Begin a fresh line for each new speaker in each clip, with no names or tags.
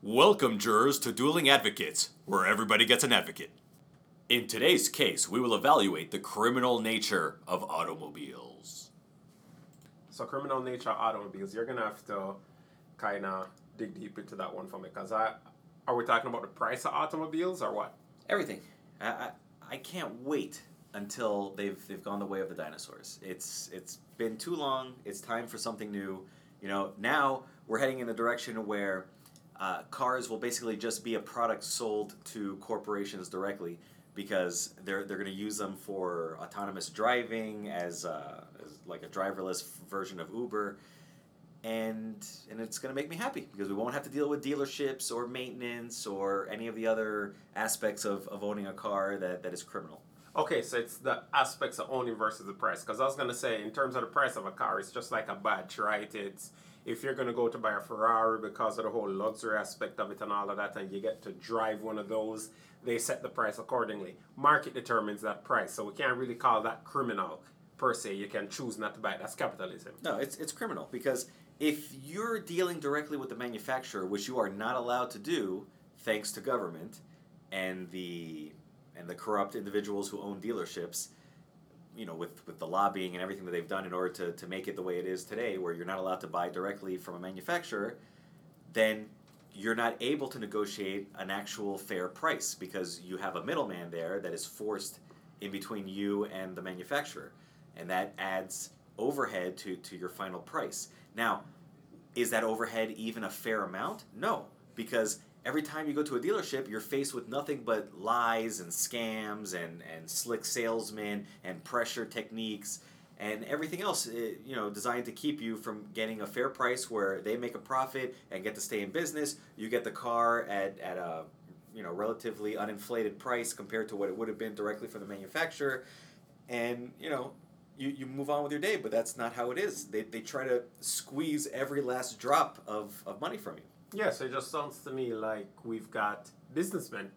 Welcome, jurors, to Dueling Advocates, where everybody gets an advocate. In today's case, we will evaluate the criminal nature of automobiles.
So criminal nature automobiles, you're gonna have to kind of dig deep into that one for me, cause I are we talking about the price of automobiles or what?
Everything. I, I, I can't wait until they've they've gone the way of the dinosaurs. It's it's been too long. It's time for something new. You know, now we're heading in the direction where uh, cars will basically just be a product sold to corporations directly because they're they're going to use them for autonomous driving as, uh, as like a driverless version of Uber. And and it's going to make me happy because we won't have to deal with dealerships or maintenance or any of the other aspects of, of owning a car that, that is criminal.
Okay, so it's the aspects of owning versus the price. Because I was gonna say, in terms of the price of a car, it's just like a badge, right? It's if you're gonna go to buy a Ferrari because of the whole luxury aspect of it and all of that, and you get to drive one of those, they set the price accordingly. Market determines that price, so we can't really call that criminal per se. You can choose not to buy it. That's capitalism.
No, it's it's criminal because if you're dealing directly with the manufacturer, which you are not allowed to do, thanks to government and the and the corrupt individuals who own dealerships, you know, with, with the lobbying and everything that they've done in order to, to make it the way it is today, where you're not allowed to buy directly from a manufacturer, then you're not able to negotiate an actual fair price because you have a middleman there that is forced in between you and the manufacturer. And that adds overhead to, to your final price. Now, is that overhead even a fair amount? No, because every time you go to a dealership, you're faced with nothing but lies and scams and, and slick salesmen and pressure techniques and everything else eh, you know designed to keep you from getting a fair price where they make a profit and get to stay in business. You get the car at, at a you know relatively uninflated price compared to what it would have been directly from the manufacturer. And you know you, you move on with your day but that's not how it is. They, they try to squeeze every last drop of, of money from you
Yeah, so it just sounds to me like we've got businessmen.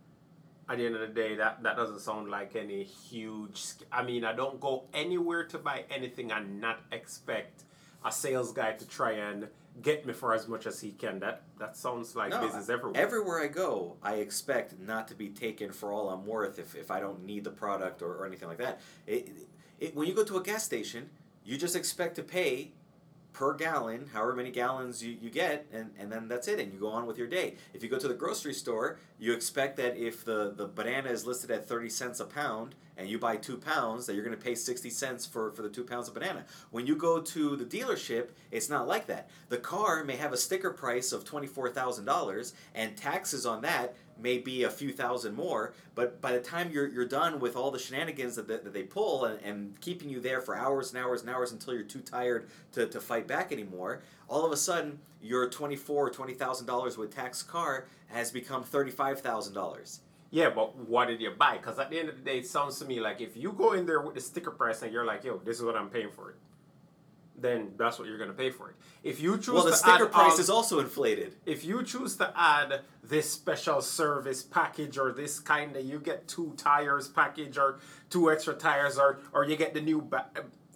At the end of the day, that, that doesn't sound like any huge. I mean, I don't go anywhere to buy anything and not expect a sales guy to try and get me for as much as he can. That that sounds like
No,
business everywhere.
Everywhere I go, I expect not to be taken for all I'm worth if, if I don't need the product or, or anything like that. It, it, when you go to a gas station, you just expect to pay per gallon, however many gallons you, you get, and, and then that's it, and you go on with your day. If you go to the grocery store, you expect that if the, the banana is listed at 30 cents a pound and you buy two pounds, that you're going to pay 60 cents for, for the two pounds of banana. When you go to the dealership, it's not like that. The car may have a sticker price of $24,000, and taxes on that may be a few thousand more, but by the time you're, you're done with all the shenanigans that, that, that they pull and, and keeping you there for hours and hours and hours until you're too tired to, to fight back anymore, all of a sudden your twenty-four or twenty thousand dollars with tax car has become thirty-five thousand dollars.
Yeah, but what did you buy? Because at the end of the day, it sounds to me like if you go in there with the sticker price and you're like, yo, this is what I'm paying for it, then that's what you're going to pay for it. If you choose
Well, the
to
sticker
add
price is also inflated.
if you choose to add this special service package or this kind of you get two tires package or two extra tires or or you get the new ba-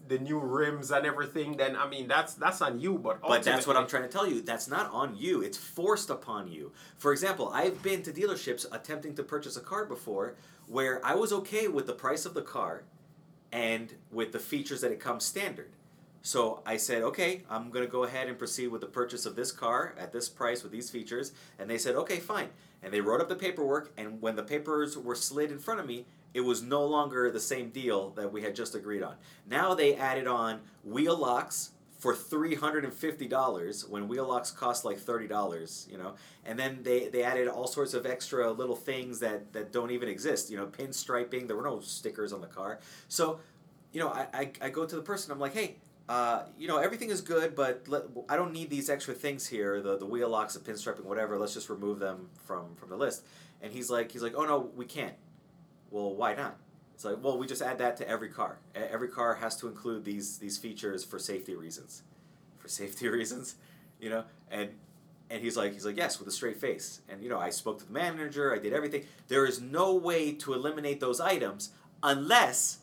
the new rims and everything then i mean that's that's on you but
But that's what I'm trying to tell you. That's not on you. It's forced upon you. For example, I've been to dealerships attempting to purchase a car before where I was okay with the price of the car and with the features that it comes standard. So I said, okay, I'm going to go ahead and proceed with the purchase of this car at this price with these features. And they said, okay, fine. And they wrote up the paperwork. And when the papers were slid in front of me, it was no longer the same deal that we had just agreed on. Now they added on wheel locks for $350 when wheel locks cost like $30 you know and then they, they added all sorts of extra little things that, that don't even exist you know pinstriping. there were no stickers on the car so you know i, I, I go to the person i'm like hey uh, you know everything is good but let, i don't need these extra things here the, the wheel locks the pin striping whatever let's just remove them from from the list and he's like he's like oh no we can't well why not it's like, well, we just add that to every car. Every car has to include these these features for safety reasons. For safety reasons, you know. And and he's like, he's like, yes, with a straight face. And you know, I spoke to the manager. I did everything. There is no way to eliminate those items unless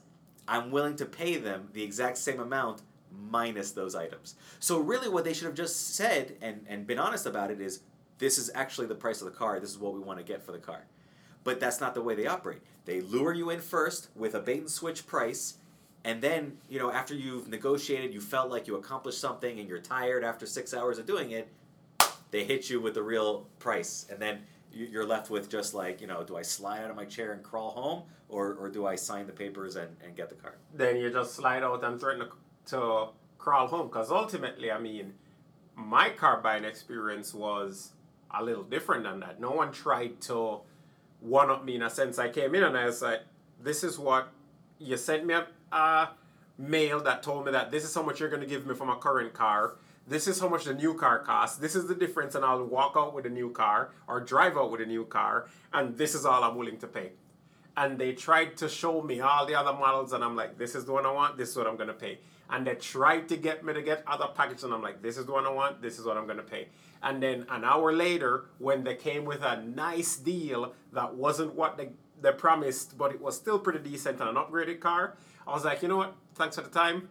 I'm willing to pay them the exact same amount minus those items. So really, what they should have just said and and been honest about it is, this is actually the price of the car. This is what we want to get for the car. But that's not the way they operate. They lure you in first with a bait and switch price, and then you know after you've negotiated, you felt like you accomplished something, and you're tired after six hours of doing it. They hit you with the real price, and then you- you're left with just like you know, do I slide out of my chair and crawl home, or or do I sign the papers and, and get the car?
then you just slide out and threaten to, to crawl home. Because ultimately, I mean, my car buying experience was a little different than that. No one tried to one up me in a sense. I came in and I was like, this is what you sent me a, a mail that told me that this is how much you're going to give me for my current car. This is how much the new car costs. This is the difference, and I'll walk out with a new car or drive out with a new car, and this is all I'm willing to pay and they tried to show me all the other models and I'm like, this is the one I want, this is what I'm gonna pay. And they tried to get me to get other packages and I'm like, this is the one I want, this is what I'm gonna pay. And then an hour later, when they came with a nice deal that wasn't what they, they promised, but it was still pretty decent and an upgraded car, I was like, you know what, thanks for the time,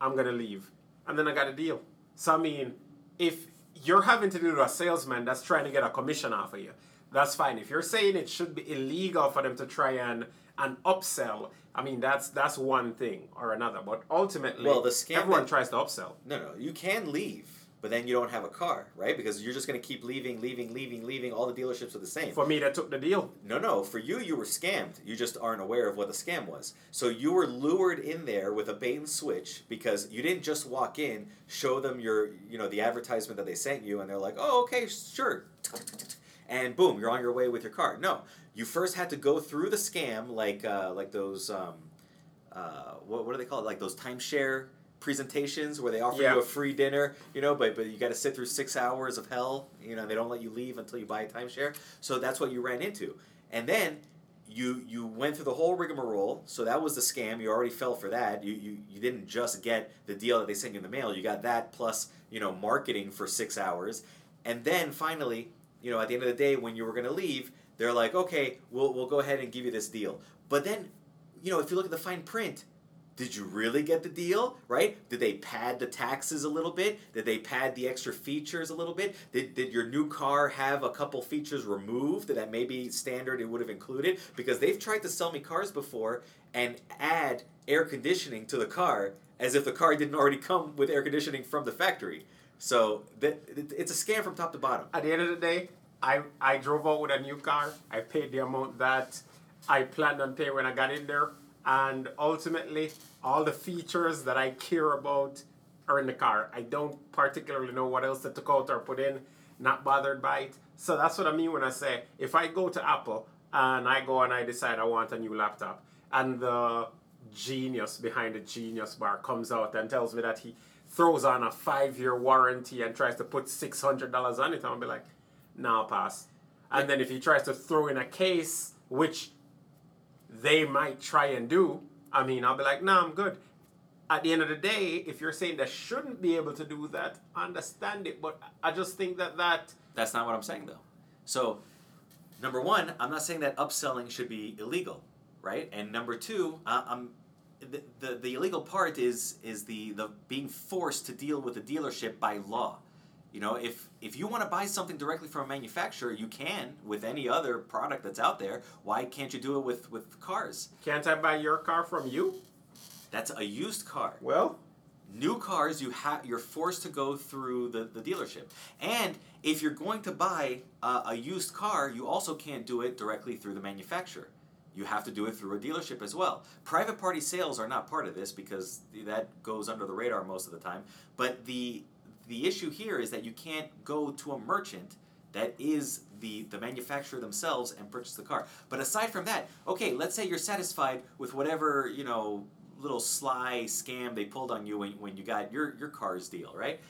I'm gonna leave. And then I got a deal. So I mean, if you're having to do with a salesman that's trying to get a commission off of you, that's fine. If you're saying it should be illegal for them to try and and upsell, I mean that's that's one thing or another. But ultimately,
Well, the scam
everyone
that-
tries to upsell.
No, no, you can leave, but then you don't have a car, right? Because you're just going to keep leaving, leaving, leaving, leaving. All the dealerships are the same.
For me, that took the deal.
No, no, for you, you were scammed. You just aren't aware of what the scam was. So you were lured in there with a bait and switch because you didn't just walk in, show them your, you know, the advertisement that they sent you, and they're like, oh, okay, sure. And boom, you're on your way with your car. No, you first had to go through the scam, like, uh, like those, um, uh, what, what do they call it? Like those timeshare presentations where they offer
Yeah.
you a free dinner, you know, but but you got to sit through six hours of hell. You know, they don't let you leave until you buy a timeshare. So that's what you ran into, and then you you went through the whole rigmarole. So that was the scam. You already fell for that. You you, you didn't just get the deal that they sent you in the mail. You got that plus you know marketing for six hours, and then finally, you know, at the end of the day when you were going to leave, they're like, okay, we'll we'll go ahead and give you this deal. But then, you know, if you look at the fine print, did you really get the deal right? Did they pad the taxes a little bit? Did they pad the extra features a little bit? Did, did your new car have a couple features removed that maybe standard it would have included? Because they've tried to sell me cars before and add air conditioning to the car as if the car didn't already come with air conditioning from the factory. So that it's a scam from top to bottom.
At the end of the day, I I drove out with a new car. I paid the amount that I planned on paying when I got in there, and ultimately, all the features that I care about are in the car. I don't particularly know what else they took out or put in. Not bothered by it. So that's what I mean when I say if I go to Apple and I go and I decide I want a new laptop, and the genius behind the genius bar comes out and tells me that he throws on a five year warranty and tries to put six hundred dollars on it, I'll be like, nah, pass. And then if he tries to throw in a case, which they might try and do, I mean, I'll be like, nah, I'm good. At the end of the day, if you're saying they shouldn't be able to do that, I understand it. But I just think that that
That's not what I'm saying, though. So, number one, I'm not saying that upselling should be illegal, right? And number two, I'm the, the, the illegal part is is the, the being forced to deal with the dealership by law. You know, if if you want to buy something directly from a manufacturer, you can with any other product that's out there. Why can't you do it with with cars?
can't I buy your car from you?
That's a used car.
Well,
New cars, you have you're forced to go through the, the dealership, and if you're going to buy a, a used car, you also can't do it directly through the manufacturer. You have to do it through a dealership as well. Private party sales are not part of this because that goes under the radar most of the time. But the the issue here is that you can't go to a merchant that is the the manufacturer themselves and purchase the car. But aside from that, okay, let's say you're satisfied with whatever you know little sly scam they pulled on you when, when you got your your car's deal, right?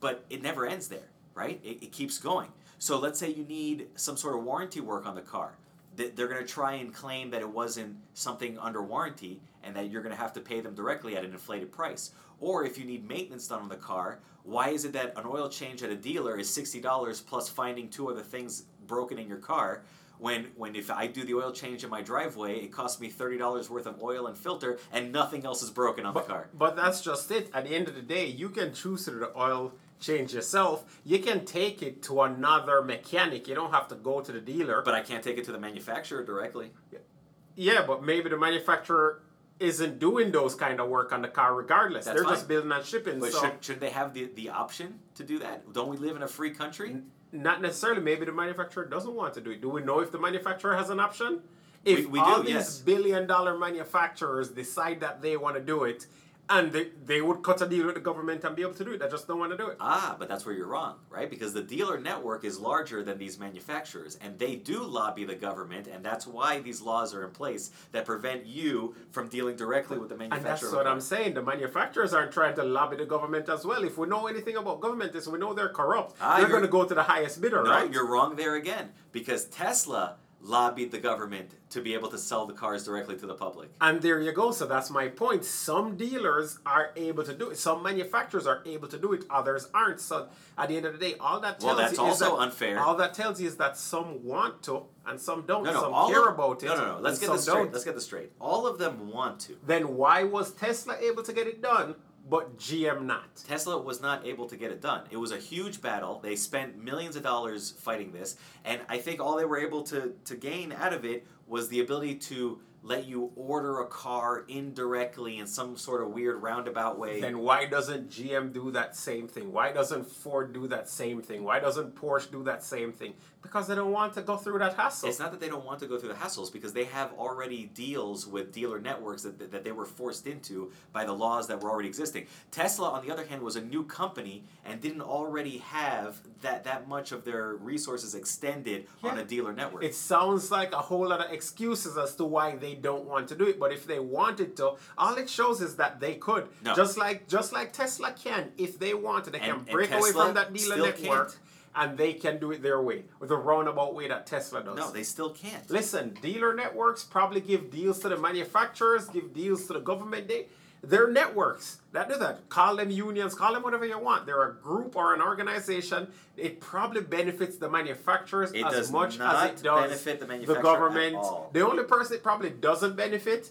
But it never ends there, right? It, it keeps going. So let's say you need some sort of warranty work on the car. They- They're going to try and claim that it wasn't something under warranty and that you're going to have to pay them directly at an inflated price. Or if you need maintenance done on the car, why is it that an oil change at a dealer is $60 plus finding two other things broken in your car? When, when if I do the oil change in my driveway, it costs me thirty dollars worth of oil and filter, and nothing else is broken on the car.
But that's just it. At the end of the day, you can choose to do the oil change yourself, you can take it to another mechanic. You don't have to go to the dealer.
But I can't take it to the manufacturer directly.
Yeah, but maybe the manufacturer isn't doing those kind of work on the car regardless.
That's
They're
fine.
just building and shipping.
But
so
should, should they have the, the option to do that? Don't we live in a free country?
not necessarily. Maybe the manufacturer doesn't want to do it. Do we know if the manufacturer has an option? If
We- we
all
do,
these
yes.
billion dollar manufacturers decide that they want to do it, and they, they would cut a deal with the government and be able to do it, they just don't want to do it.
Ah, but that's where you're wrong, right? Because the dealer network is larger than these manufacturers, and they do lobby the government, and that's why these laws are in place that prevent you from dealing directly with the manufacturer.
And that's what I'm saying. The manufacturers aren't trying to lobby the government as well. If we know anything about government, is we know they're corrupt.
Ah,
they're going to go to the highest bidder,
No,
right?
you're wrong there again, because Tesla lobbied the government to be able to sell the cars directly to the public.
And there you go. So that's my point. Some dealers are able to do it. Some manufacturers are able to do it. Others aren't. So at the end of the day, all that
Well,
tells
that's
you is that,
unfair.
All that tells you is that some want to and some don't.
No, no,
some care
of,
about it.
No, no, no. Let's get this straight.
don't.
Let's get this straight. All of them want to.
Then why was Tesla able to get it done, but GM not?
Tesla was not able to get it done. It was a huge battle. They spent millions of dollars fighting this, and I think all they were able to to gain out of it was the ability to let you order a car indirectly in some sort of weird roundabout way.
Then why doesn't GM do that same thing? Why doesn't Ford do that same thing? Why doesn't Porsche do that same thing? Because they don't want to go through that hassle.
It's not that they don't want to go through the hassles because they have already deals with dealer networks that, that they were forced into by the laws that were already existing. Tesla, on the other hand, was a new company and didn't already have that, that much of their resources extended on a dealer network.
It sounds like a whole lot of excuses as to why they don't want to do it. But if they wanted to, all it shows is that they could.
No.
Just like just like Tesla can, if they wanted, they
And-
can break away from that dealer network
can't.
And they can do it their way, with the roundabout way that Tesla does.
no, they still can't.
Listen, dealer networks probably give deals to the manufacturers, give deals to the government. They, they're networks that do that. Call them unions, call them whatever you want. They're a group or an organization. It probably benefits the manufacturers
It
as much as it does
benefit the
the government. The only person it probably doesn't benefit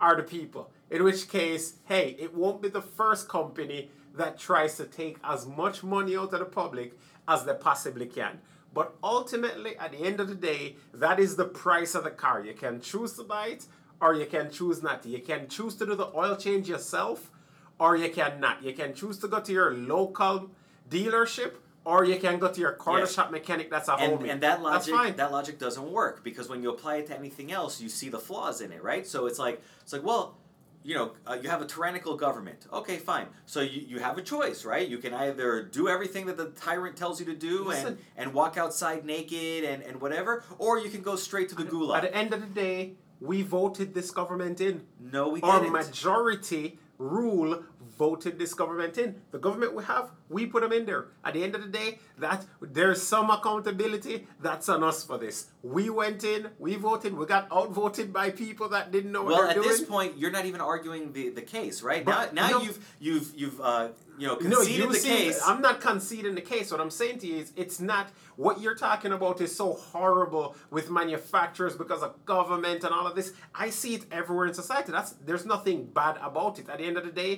are the people. In which case, hey, it won't be the first company that tries to take as much money out of the public as they possibly can. But ultimately, at the end of the day, that is the price of the car. You can choose to buy it or you can choose not to. You can choose to do the oil change yourself or you cannot. You can choose to go to your local dealership or you can go to your corner
Yes.
shop mechanic that's a
and,
homie.
and that logic that logic doesn't work because when you apply it to anything else you see the flaws in it right so it's like it's like well you know uh, you have a tyrannical government. Okay fine. So you, you have a choice right? You can either do everything that the tyrant tells you to do and,
Listen.
and walk outside naked and, and whatever or you can go straight to the gulag.
At the end of the day, we voted this government in.
no we
Our
didn't.
majority rule voted this government in. The government we have, we put them in there. At the end of the day, that there's some accountability. That's on us for this. We went in, we voted, we got outvoted by people that didn't know what
well
they're
at
doing.
this point you're not even arguing the, the case right
But-
now now
no.
you've you've you've uh, you know
no,
conceded
you
the
see,
case
I'm not conceding the case. What I'm saying to you is, it's not what you're talking about is so horrible with manufacturers because of government and all of this. I see it everywhere in society. That's there's nothing bad about it. At the end of the day,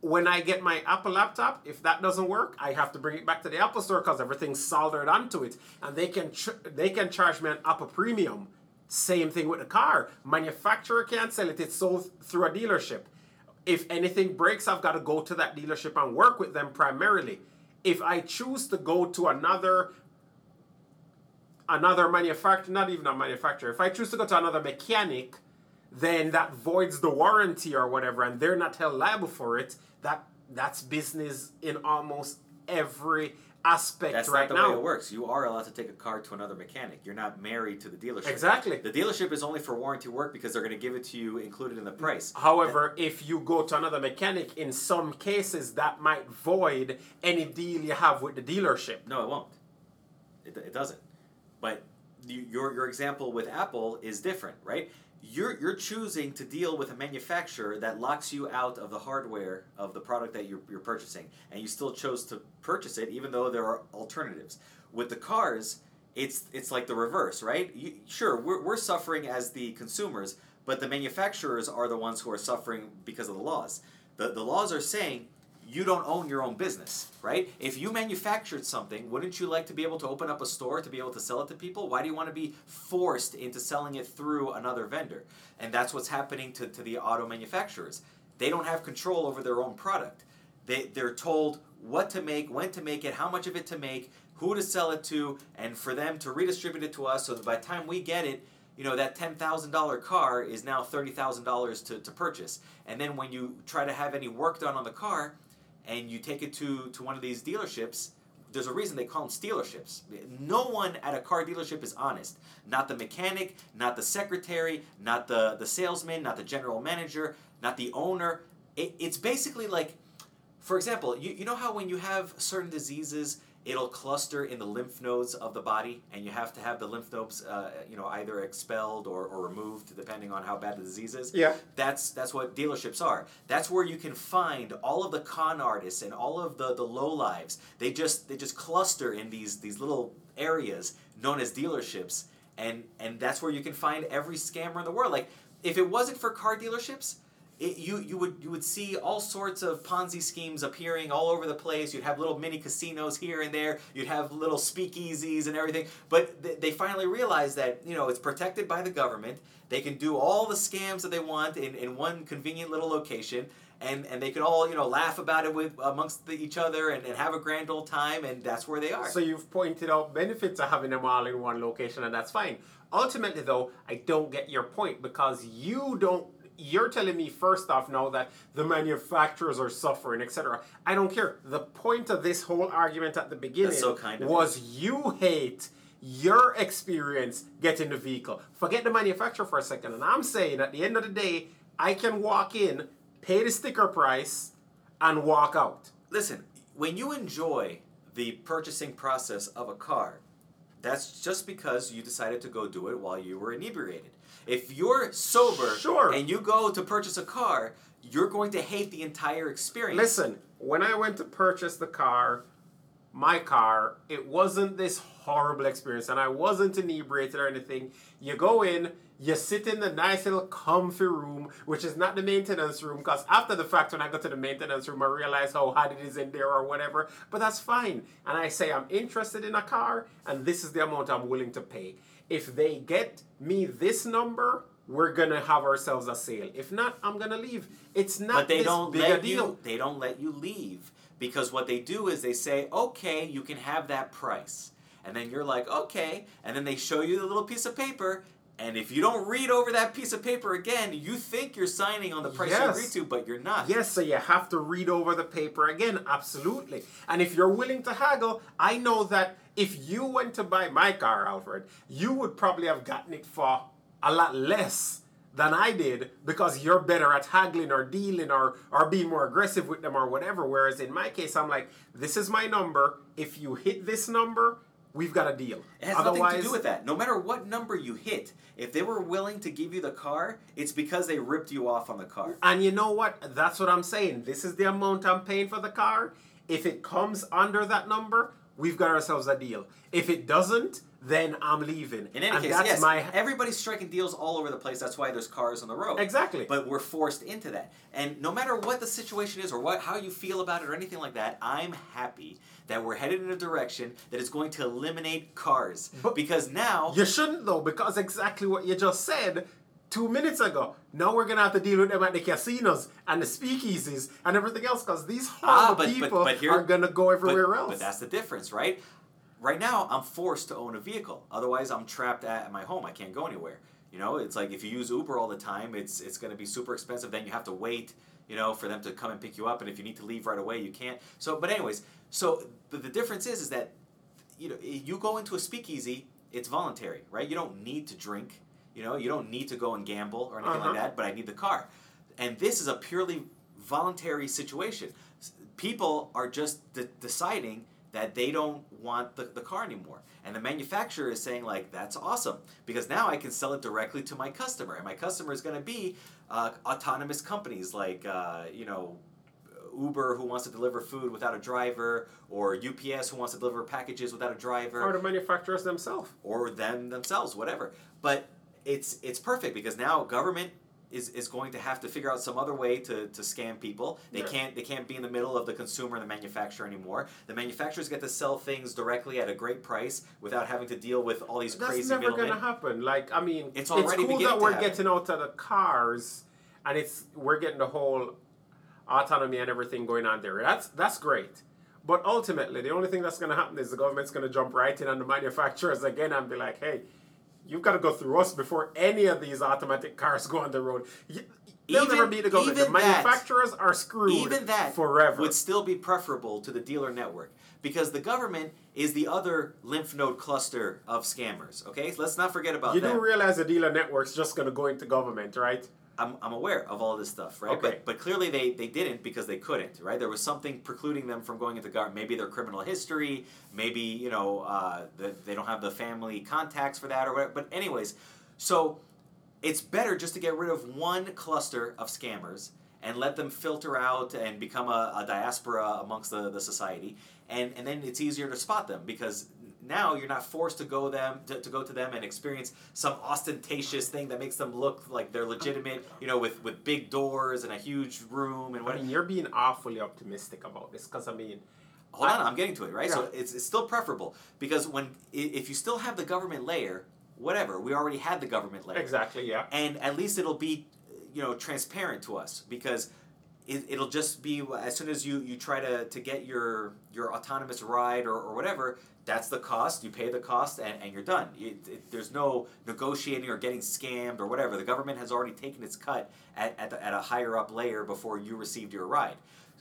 when I get my Apple laptop, if that doesn't work, I have to bring it back to the Apple store because everything's soldered onto it, and they can they can charge me an Apple Premium. Same thing with the car. Manufacturer can't sell it. It's sold through a dealership. If anything breaks, I've got to go to that dealership and work with them primarily. If I choose to go to another another manufacturer, not even a manufacturer, if I choose to go to another mechanic, then that voids the warranty or whatever, and they're not held liable for it. That that's business in almost every aspect
That's
right
not the
now.
way it works. You are allowed to take a car to another mechanic. You're not married to the dealership.
Exactly.
The dealership is only for warranty work because they're going to give it to you included in the price.
However, if you go to another mechanic, in some cases that might void any deal you have with the dealership.
No, it won't. It, it doesn't. But you, your your example with Apple is different, right? You're you're choosing to deal with a manufacturer that locks you out of the hardware of the product that you're, you're purchasing, and you still chose to purchase it, even though there are alternatives. With the cars, it's it's like the reverse, right? You, sure, we're we're suffering as the consumers, but the manufacturers are the ones who are suffering because of the laws. The the laws are saying you don't own your own business, right? If you manufactured something, wouldn't you like to be able to open up a store to be able to sell it to people? Why do you want to be forced into selling it through another vendor? And that's what's happening to, to the auto manufacturers. They don't have control over their own product. They, they're told what to make, when to make it, how much of it to make, who to sell it to, and for them to redistribute it to us so that by the time we get it, you know, that $10,000 car is now $30,000 to, to purchase. And then when you try to have any work done on the car and you take it to, to one of these dealerships, there's a reason they call them dealerships. No one at a car dealership is honest. Not the mechanic, not the secretary, not the, the salesman, not the general manager, not the owner. It, it's basically like, for example, you, you know how when you have certain diseases, it'll cluster in the lymph nodes of the body, and you have to have the lymph nodes, uh, you know, either expelled or, or removed, depending on how bad the disease is.
Yeah.
That's that's what dealerships are. That's where you can find all of the con artists and all of the the low lives. They just they just cluster in these these little areas known as dealerships, and and that's where you can find every scammer in the world. Like if it wasn't for car dealerships it, you you would you would see all sorts of Ponzi schemes appearing all over the place. You'd have little mini casinos here and there. You'd have little speakeasies and everything. But th- they finally realized that you know it's protected by the government. They can do all the scams that they want in, in one convenient little location. And, and they can all you know laugh about it with amongst the, each other and, and have a grand old time and that's where they are.
So you've pointed out benefits of having them all in one location, and that's fine. Ultimately, though, I don't get your point because you don't you're telling me first off now that the manufacturers are suffering, etc. I don't care. The point of this whole argument at the beginning
so kind of
was you hate your experience getting the vehicle. Forget the manufacturer for a second. And I'm saying at the end of the day, I can walk in, pay the sticker price, and walk out.
Listen, when you enjoy the purchasing process of a car, that's just because you decided to go do it while you were inebriated. If you're sober
Sure.
and you go to purchase a car, you're going to hate the entire experience.
Listen, when I went to purchase the car, my car, it wasn't this horrible experience, and I wasn't inebriated or anything. You go in, you sit in the nice little comfy room, which is not the maintenance room, because after the fact, when I go to the maintenance room, I realize how hot it is in there or whatever, but that's fine. And I say, I'm interested in a car, and this is the amount I'm willing to pay. If they get me this number, we're gonna have ourselves a sale. If not, I'm gonna leave. It's not
but they
this
don't
big
let
deal.
you they don't let you leave because what they do is they say okay you can have that price and then you're like okay and then they show you the little piece of paper and if you don't read over that piece of paper again you think you're signing on the price you
Yes.
agreed to but you're not
Yes, so you have to read over the paper again, absolutely. And if you're willing to haggle, I know that if you went to buy my car, Alfred, you would probably have gotten it for a lot less than I did because you're better at haggling or dealing or, or being more aggressive with them or whatever. Whereas in my case, I'm like, this is my number. If you hit this number, we've got a deal.
It has nothing to do with that. No matter what number you hit, if they were willing to give you the car, it's because they ripped you off on the car.
And you know what? That's what I'm saying. This is the amount I'm paying for the car. If it comes under that number, we've got ourselves a deal. If it doesn't, then I'm leaving.
In any
and
case,
that's
yes,
my
everybody's striking deals all over the place. That's why there's cars on the road.
Exactly.
But we're forced into that. And no matter what the situation is or what how you feel about it or anything like that, I'm happy that we're headed in a direction that is going to eliminate cars.
But-
because now
You shouldn't though, because exactly what you just said two minutes ago. Now we're gonna have to deal with them at the casinos and the speakeasies and everything else, because these horrible
Ah, but- but-
people
but here-
are gonna go everywhere
but,
else.
But that's the difference, right? Right now, I'm forced to own a vehicle. Otherwise, I'm trapped at my home. I can't go anywhere. You know, it's like if you use Uber all the time, it's it's going to be super expensive. Then you have to wait, you know, for them to come and pick you up. And if you need to leave right away, you can't. So, but anyways, so but the difference is, is that you know, you go into a speakeasy, it's voluntary, right? You don't need to drink. You know, you don't need to go and gamble or anything
Uh-huh.
like that. But I need the car, and this is a purely voluntary situation. People are just de- deciding that they don't want the, the car anymore. And the manufacturer is saying, like, that's awesome because now I can sell it directly to my customer. And my customer is going to be uh, autonomous companies like, uh, you know, Uber who wants to deliver food without a driver, or UPS who wants to deliver packages without a driver
or the manufacturers themselves.
or them themselves, whatever. But it's it's perfect because now government is, is going to have to figure out some other way to, to scam people. They
Yeah.
can't they can't be in the middle of the consumer and the manufacturer anymore. The manufacturers get to sell things directly at a great price without having to deal with all these
That's
crazy
never
middlemen.
gonna happen. Like I mean,
It's already
cool that we're getting out of the cars, and it's we're getting the whole autonomy and everything going on there. That's that's great. But ultimately, the only thing that's going to happen is the government's going to jump right in on the manufacturers again and be like, "Hey, you've got to go through us before any of these automatic cars go on the road." You, they'll
Even-
never be the government. The
even that-
manufacturers are screwed.
Even that
forever.
would still be preferable to the dealer network because the government is the other lymph node cluster of scammers. Okay, let's not forget about
you
that.
You do realize the dealer network's just going to go into government, right?
I'm, I'm aware of all this stuff, right?
Okay.
But but clearly they, they didn't because they couldn't, right? There was something precluding them from going into guard. Maybe their criminal history, maybe you know uh, the, they don't have the family contacts for that or whatever. But anyways, so it's better just to get rid of one cluster of scammers and let them filter out and become a, a diaspora amongst the, the society and, and then it's easier to spot them because now you're not forced to go them to, to go to them and experience some ostentatious thing that makes them look like they're legitimate you know with, with big doors and a huge room and
I
what
mean, you're being awfully optimistic about this because I mean,
hold on i'm getting to it right? So it's, it's still preferable because when if you still have the government layer whatever we already had the government layer.
Exactly, yeah.
and at least it'll be you know transparent to us because it, it'll just be as soon as you you try to to get your your autonomous ride or, or whatever that's the cost. You pay the cost and, and you're done. It, it, there's no negotiating or getting scammed or whatever. The government has already taken its cut at, at, the, at a higher up layer before you received your ride.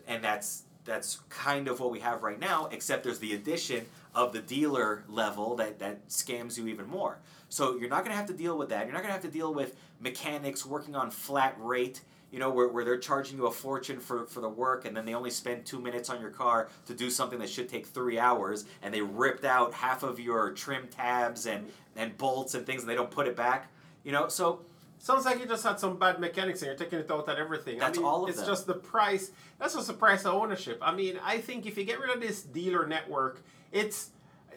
And that's that's kind of what we have right now except there's the addition of the dealer level that, that scams you even more. So you're not going to have to deal with that. You're not going to have to deal with mechanics working on flat rate you know where, where they're charging you a fortune for, for the work and then they only spend two minutes on your car to do something that should take three hours and they ripped out half of your trim tabs and, and bolts and things and they don't put it back you know so
Sounds like you just had some bad mechanics and you're taking it out on everything.
That's
I mean,
all of
it's
them.
just the price. That's just the price of ownership. I mean, I think if you get rid of this dealer network, it's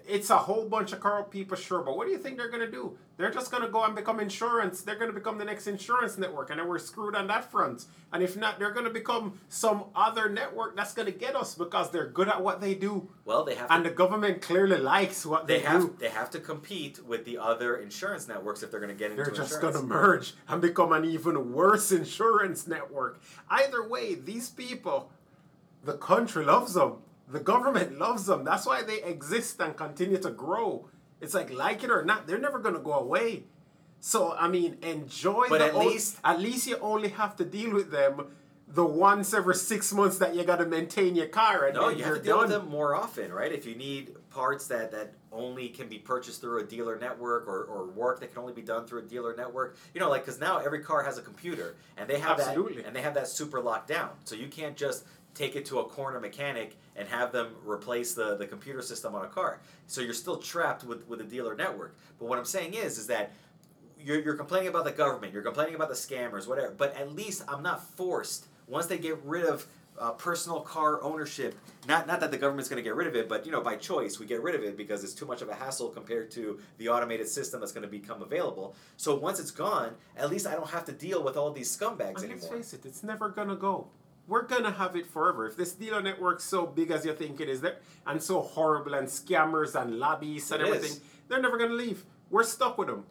it's a whole bunch of corrupt people, sure. But what do you think they're gonna do? They're just gonna go and become insurance. They're gonna become the next insurance network, and then we're screwed on that front. And if not, they're gonna become some other network that's gonna get us because they're good at what they do,
well they have to
and the government clearly likes what
they
they,
have
do.
they have to compete with the other insurance networks if they're going to get into insurance.
They're just going to merge and become an even worse insurance network. Either way, these people, the country loves them. The government loves them. That's why they exist and continue to grow. It's like, like it or not, they're never going to go away. So, I mean, enjoy
But
the
at least-
at least you only have to deal with them the once every six months that you got to maintain your car. And
No,
then
you
you're
have to deal
done.
with them more often, right? If you need parts that, that only can be purchased through a dealer network or, or work that can only be done through a dealer network, you know, like because now every car has a computer and they have
Absolutely.
that and they have that super locked down, so you can't just take it to a corner mechanic and have them replace the, the computer system on a car. So you're still trapped with, with a dealer network. But what I'm saying is, is that you're, you're complaining about the government, you're complaining about the scammers, whatever. But at least I'm not forced once they get rid of uh, personal car ownership. Not not that the government's going to get rid of it, but you know by choice we get rid of it because it's too much of a hassle compared to the automated system that's going to become available. So once it's gone, at least I don't have to deal with all these scumbags
And let's
anymore.
face it, it's never gonna go. We're gonna have it forever. If this dealer network's so big as you think it is, there and so horrible, and scammers and lobbyists and
It is.
everything, they're never gonna leave. We're stuck with them.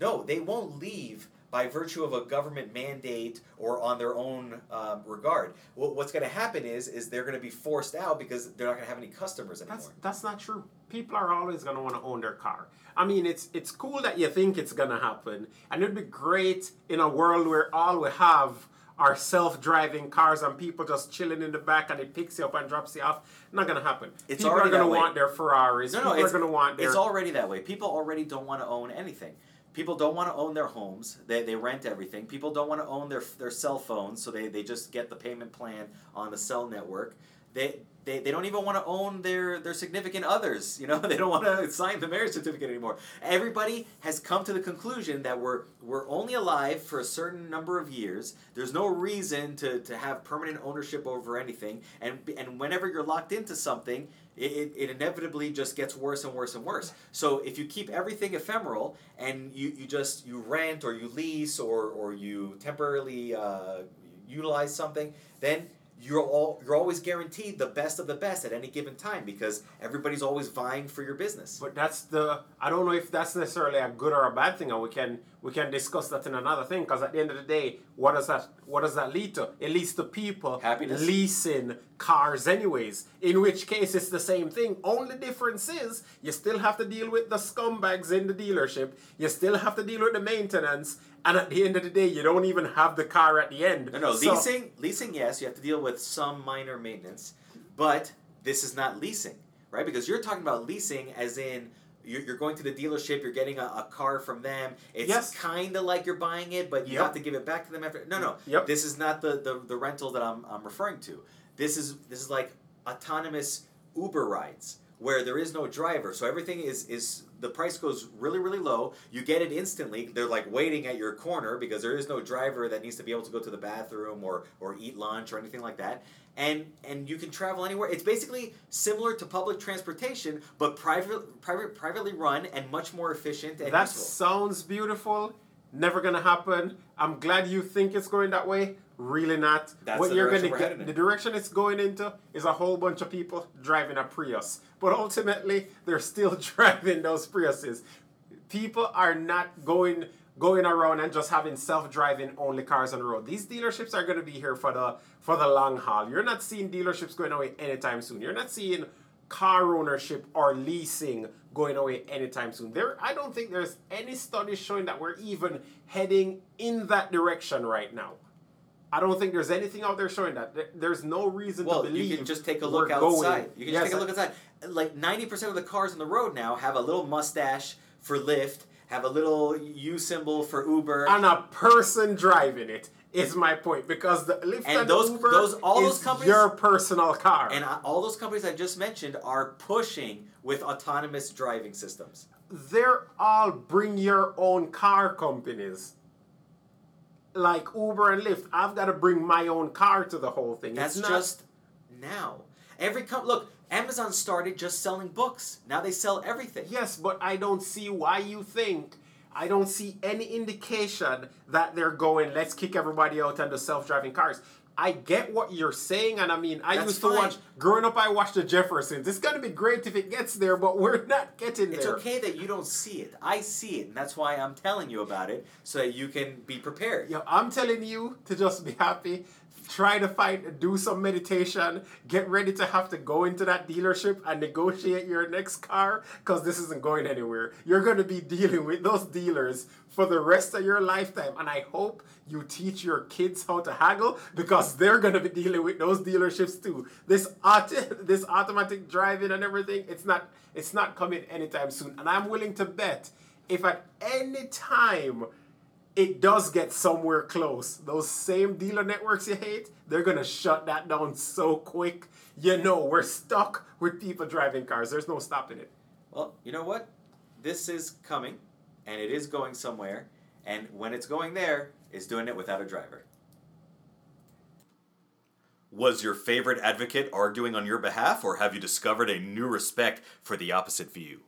No, they won't leave by virtue of a government mandate or on their own um, regard. What, what's going to happen is is they're going to be forced out because they're not going to have any customers anymore.
That's that's not true. People are always gonna want to own their car. I mean, it's it's cool that you think it's gonna happen, and it'd be great in a world where all we have are self-driving cars and people just chilling in the back and it picks you up and drops you off. Not gonna happen.
It's
people
already
are gonna want their Ferraris.
No, no,
people
it's,
are gonna want their
it's already that way. People already don't want to own anything. People don't want to own their homes. They, they rent everything. People don't want to own their their cell phones, so they, they just get the payment plan on the cell network. they they, they don't even want to own their, their significant others. You know, they don't want to sign the marriage certificate anymore. Everybody has come to the conclusion that we're we're only alive for a certain number of years. There's no reason to, to have permanent ownership over anything. And and whenever you're locked into something, it, it, it inevitably just gets worse and worse and worse. So if you keep everything ephemeral and you, you just you rent or you lease or, or you temporarily uh, utilize something, then you're all you're always guaranteed the best of the best at any given time because everybody's always vying for your business.
But that's the I don't know if that's necessarily a good or a bad thing, and we can we can discuss that in another thing. Because at the end of the day, what does that what does that lead to? It leads to people
Happiness.
leasing cars, anyways. In which case, it's the same thing. Only difference is you still have to deal with the scumbags in the dealership. You still have to deal with the maintenance. And at the end of the day, you don't even have the car at the end.
No, no,
So-
leasing, leasing, yes, you have to deal with some minor maintenance, but this is not leasing, right? Because you're talking about leasing as in you're, you're going to the dealership, you're getting a, a car from them. It's
Yes.
kind of like you're buying it, but you
Yep.
have to give it back to them after. No, no,
Yep.
this is not the, the, the rental that I'm, I'm referring to. This is this is like autonomous Uber rides where there is no driver, so everything is is the price goes really really low. You get it instantly. They're like waiting at your corner because there is no driver that needs to be able to go to the bathroom or or eat lunch or anything like that. And and you can travel anywhere. It's basically similar to public transportation, but private private privately run and much more efficient and
That
useful.
sounds beautiful. Never gonna happen. I'm glad you think it's going that way. Really not.
That's
what
the
you're gonna get, the direction it's going into is a whole bunch of people driving a Prius. But ultimately, they're still driving those Priuses. People are not going going around and just having self-driving only cars on the road. These dealerships are going to be here for the for the long haul. You're not seeing dealerships going away anytime soon. You're not seeing car ownership or leasing going away anytime soon. There I don't think there's any studies showing that we're even heading in that direction right now. I don't think there's anything out there showing that. There's no reason
Well,
to believe
you can just take a look outside.
going-
You can
Yes,
just take a look outside. Like ninety percent of the cars on the road now have a little mustache for Lyft, have a little U symbol for Uber.
and a person driving it is my point because the Lyft
And
and,
those-
Uber
those- all
is
those companies-
your personal car.
And all those companies I just mentioned are pushing with autonomous driving systems.
they're all bring your own car companies. Like Uber and Lyft, I've got to bring my own car to the whole thing.
That's
it's not,
just now. Every com- look, Amazon started just selling books. Now they sell everything.
Yes, but I don't see why you think. I don't see any indication that they're going, let's kick everybody out and do self driving cars. I get what you're saying, and I mean, I
That's
used to
fine.
watch, growing up, I watched the Jeffersons. It's gonna be great if it gets there, but we're not getting
It's
there.
It's okay that you don't see it. I see it, and that's why I'm telling you about it so that you can be prepared.
Yo, I'm telling you to just be happy. Try to find, do some meditation. Get ready to have to go into that dealership and negotiate your next car because this isn't going anywhere. You're going to be dealing with those dealers for the rest of your lifetime. And I hope you teach your kids how to haggle because they're going to be dealing with those dealerships too. This auto, this automatic driving and everything, it's not, it's not coming anytime soon. And I'm willing to bet if at any time it does get somewhere close. Those same dealer networks you hate, they're gonna shut that down so quick. You know, we're stuck with people driving cars. There's no stopping it.
Well, you know what? This is coming, and it is going somewhere. And when it's going there, it's doing it without a driver.
Was your favorite advocate arguing on your behalf, or have you discovered a new respect for the opposite view?